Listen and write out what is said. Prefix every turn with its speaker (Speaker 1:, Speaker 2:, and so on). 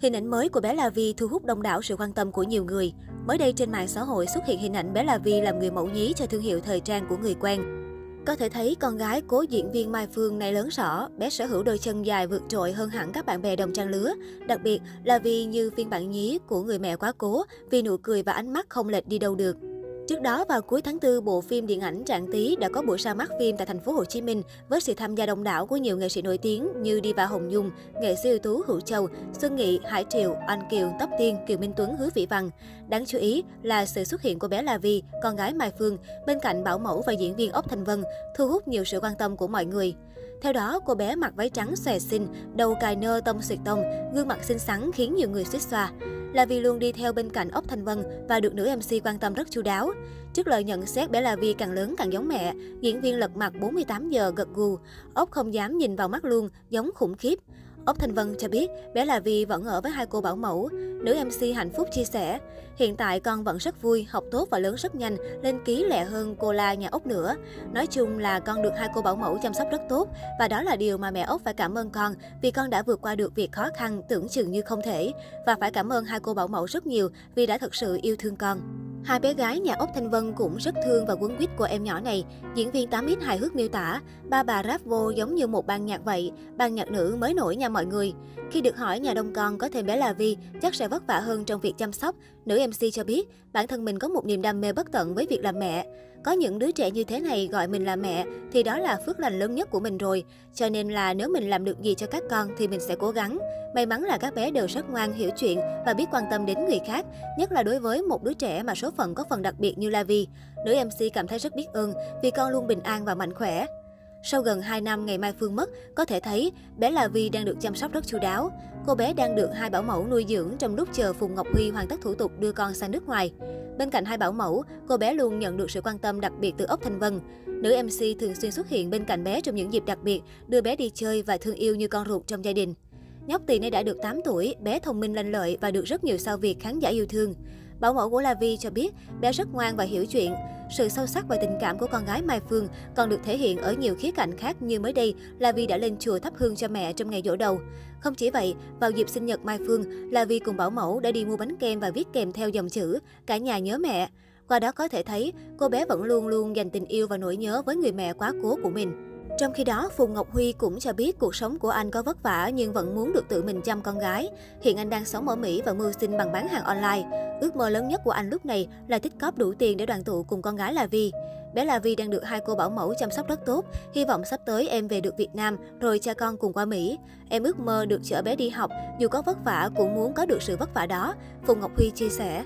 Speaker 1: Hình ảnh mới của bé La Vi thu hút đông đảo sự quan tâm của nhiều người. Mới đây trên mạng xã hội xuất hiện hình ảnh bé La Vi làm người mẫu nhí cho thương hiệu thời trang của người quen. Có thể thấy con gái cố diễn viên Mai Phương này lớn rõ, bé sở hữu đôi chân dài vượt trội hơn hẳn các bạn bè đồng trang lứa. Đặc biệt là vì như phiên bản nhí của người mẹ quá cố, vì nụ cười và ánh mắt không lệch đi đâu được. Trước đó vào cuối tháng 4, bộ phim điện ảnh Trạng Tí đã có buổi ra mắt phim tại thành phố Hồ Chí Minh với sự tham gia đông đảo của nhiều nghệ sĩ nổi tiếng như Diva Hồng Nhung, nghệ sĩ ưu tú Hữu Châu, Xuân Nghị, Hải Triều, Anh Kiều, Tóc Tiên, Kiều Minh Tuấn, Hứa Vĩ Văn. Đáng chú ý là sự xuất hiện của bé La Vi, con gái Mai Phương, bên cạnh bảo mẫu và diễn viên Ốc Thanh Vân, thu hút nhiều sự quan tâm của mọi người. Theo đó, cô bé mặc váy trắng xòe xinh, đầu cài nơ tông xuyệt tông, gương mặt xinh xắn khiến nhiều người suýt xoa. Là vì luôn đi theo bên cạnh ốc Thanh Vân và được nữ MC quan tâm rất chu đáo. Trước lời nhận xét bé La Vi càng lớn càng giống mẹ, diễn viên lật mặt 48 giờ gật gù. Ốc không dám nhìn vào mắt luôn, giống khủng khiếp. Ốc Thanh Vân cho biết bé là Vi vẫn ở với hai cô bảo mẫu. Nữ MC hạnh phúc chia sẻ, hiện tại con vẫn rất vui, học tốt và lớn rất nhanh, lên ký lẹ hơn cô La nhà Ốc nữa. Nói chung là con được hai cô bảo mẫu chăm sóc rất tốt và đó là điều mà mẹ Ốc phải cảm ơn con vì con đã vượt qua được việc khó khăn tưởng chừng như không thể và phải cảm ơn hai cô bảo mẫu rất nhiều vì đã thật sự yêu thương con. Hai bé gái nhà ốc Thanh Vân cũng rất thương và quấn quýt của em nhỏ này. Diễn viên 8X hài hước miêu tả, ba bà rap vô giống như một ban nhạc vậy, ban nhạc nữ mới nổi nha mọi người. Khi được hỏi nhà đông con có thêm bé là Vi, chắc sẽ vất vả hơn trong việc chăm sóc, nữ MC cho biết bản thân mình có một niềm đam mê bất tận với việc làm mẹ. Có những đứa trẻ như thế này gọi mình là mẹ thì đó là phước lành lớn nhất của mình rồi. Cho nên là nếu mình làm được gì cho các con thì mình sẽ cố gắng. May mắn là các bé đều rất ngoan, hiểu chuyện và biết quan tâm đến người khác, nhất là đối với một đứa trẻ mà số phận có phần đặc biệt như La Vi. Nữ MC cảm thấy rất biết ơn vì con luôn bình an và mạnh khỏe. Sau gần 2 năm ngày Mai Phương mất, có thể thấy bé La Vi đang được chăm sóc rất chu đáo. Cô bé đang được hai bảo mẫu nuôi dưỡng trong lúc chờ Phùng Ngọc Huy hoàn tất thủ tục đưa con sang nước ngoài. Bên cạnh hai bảo mẫu, cô bé luôn nhận được sự quan tâm đặc biệt từ ốc Thanh Vân. Nữ MC thường xuyên xuất hiện bên cạnh bé trong những dịp đặc biệt, đưa bé đi chơi và thương yêu như con ruột trong gia đình. Nhóc tỳ nay đã được 8 tuổi, bé thông minh lanh lợi và được rất nhiều sao Việt khán giả yêu thương. Bảo mẫu của La Vi cho biết bé rất ngoan và hiểu chuyện. Sự sâu sắc và tình cảm của con gái Mai Phương còn được thể hiện ở nhiều khía cạnh khác như mới đây, La Vi đã lên chùa thắp hương cho mẹ trong ngày dỗ đầu. Không chỉ vậy, vào dịp sinh nhật Mai Phương, La Vi cùng bảo mẫu đã đi mua bánh kem và viết kèm theo dòng chữ cả nhà nhớ mẹ. Qua đó có thể thấy, cô bé vẫn luôn luôn dành tình yêu và nỗi nhớ với người mẹ quá cố của mình. Trong khi đó, Phùng Ngọc Huy cũng cho biết cuộc sống của anh có vất vả nhưng vẫn muốn được tự mình chăm con gái. Hiện anh đang sống ở Mỹ và mưu sinh bằng bán hàng online. Ước mơ lớn nhất của anh lúc này là tích cóp đủ tiền để đoàn tụ cùng con gái là Vi. Bé La Vi đang được hai cô bảo mẫu chăm sóc rất tốt. Hy vọng sắp tới em về được Việt Nam rồi cha con cùng qua Mỹ. Em ước mơ được chở bé đi học, dù có vất vả cũng muốn có được sự vất vả đó. Phùng Ngọc Huy chia sẻ.